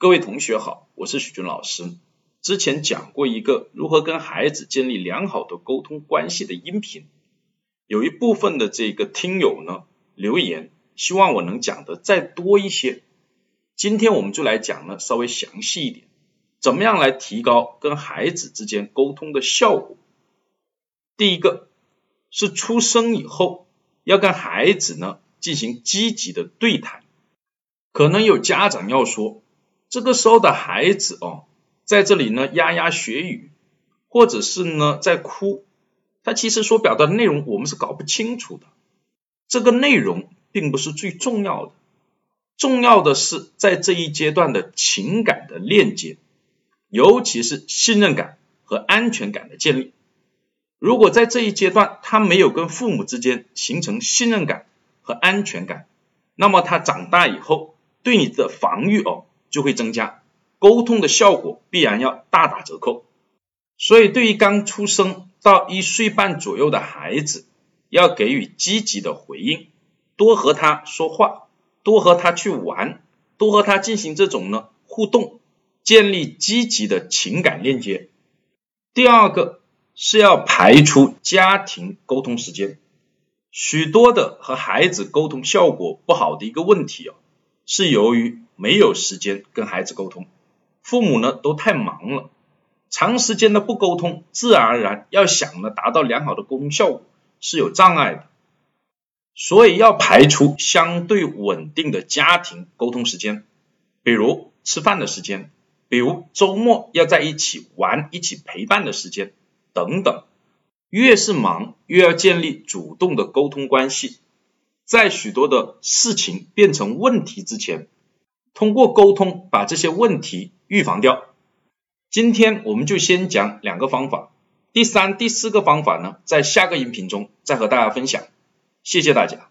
各位同学好，我是许军老师。之前讲过一个如何跟孩子建立良好的沟通关系的音频，有一部分的这个听友呢留言，希望我能讲的再多一些。今天我们就来讲呢稍微详细一点，怎么样来提高跟孩子之间沟通的效果？第一个是出生以后要跟孩子呢进行积极的对谈，可能有家长要说。这个时候的孩子哦，在这里呢牙牙学语，或者是呢在哭，他其实所表达的内容我们是搞不清楚的。这个内容并不是最重要的，重要的是在这一阶段的情感的链接，尤其是信任感和安全感的建立。如果在这一阶段他没有跟父母之间形成信任感和安全感，那么他长大以后对你的防御哦。就会增加，沟通的效果必然要大打折扣。所以，对于刚出生到一岁半左右的孩子，要给予积极的回应，多和他说话，多和他去玩，多和他进行这种呢互动，建立积极的情感链接。第二个是要排除家庭沟通时间，许多的和孩子沟通效果不好的一个问题哦，是由于。没有时间跟孩子沟通，父母呢都太忙了，长时间的不沟通，自然而然要想呢达到良好的沟通效果是有障碍的，所以要排除相对稳定的家庭沟通时间，比如吃饭的时间，比如周末要在一起玩、一起陪伴的时间。等等，越是忙越要建立主动的沟通关系，在许多的事情变成问题之前。通过沟通把这些问题预防掉。今天我们就先讲两个方法，第三、第四个方法呢，在下个音频中再和大家分享。谢谢大家。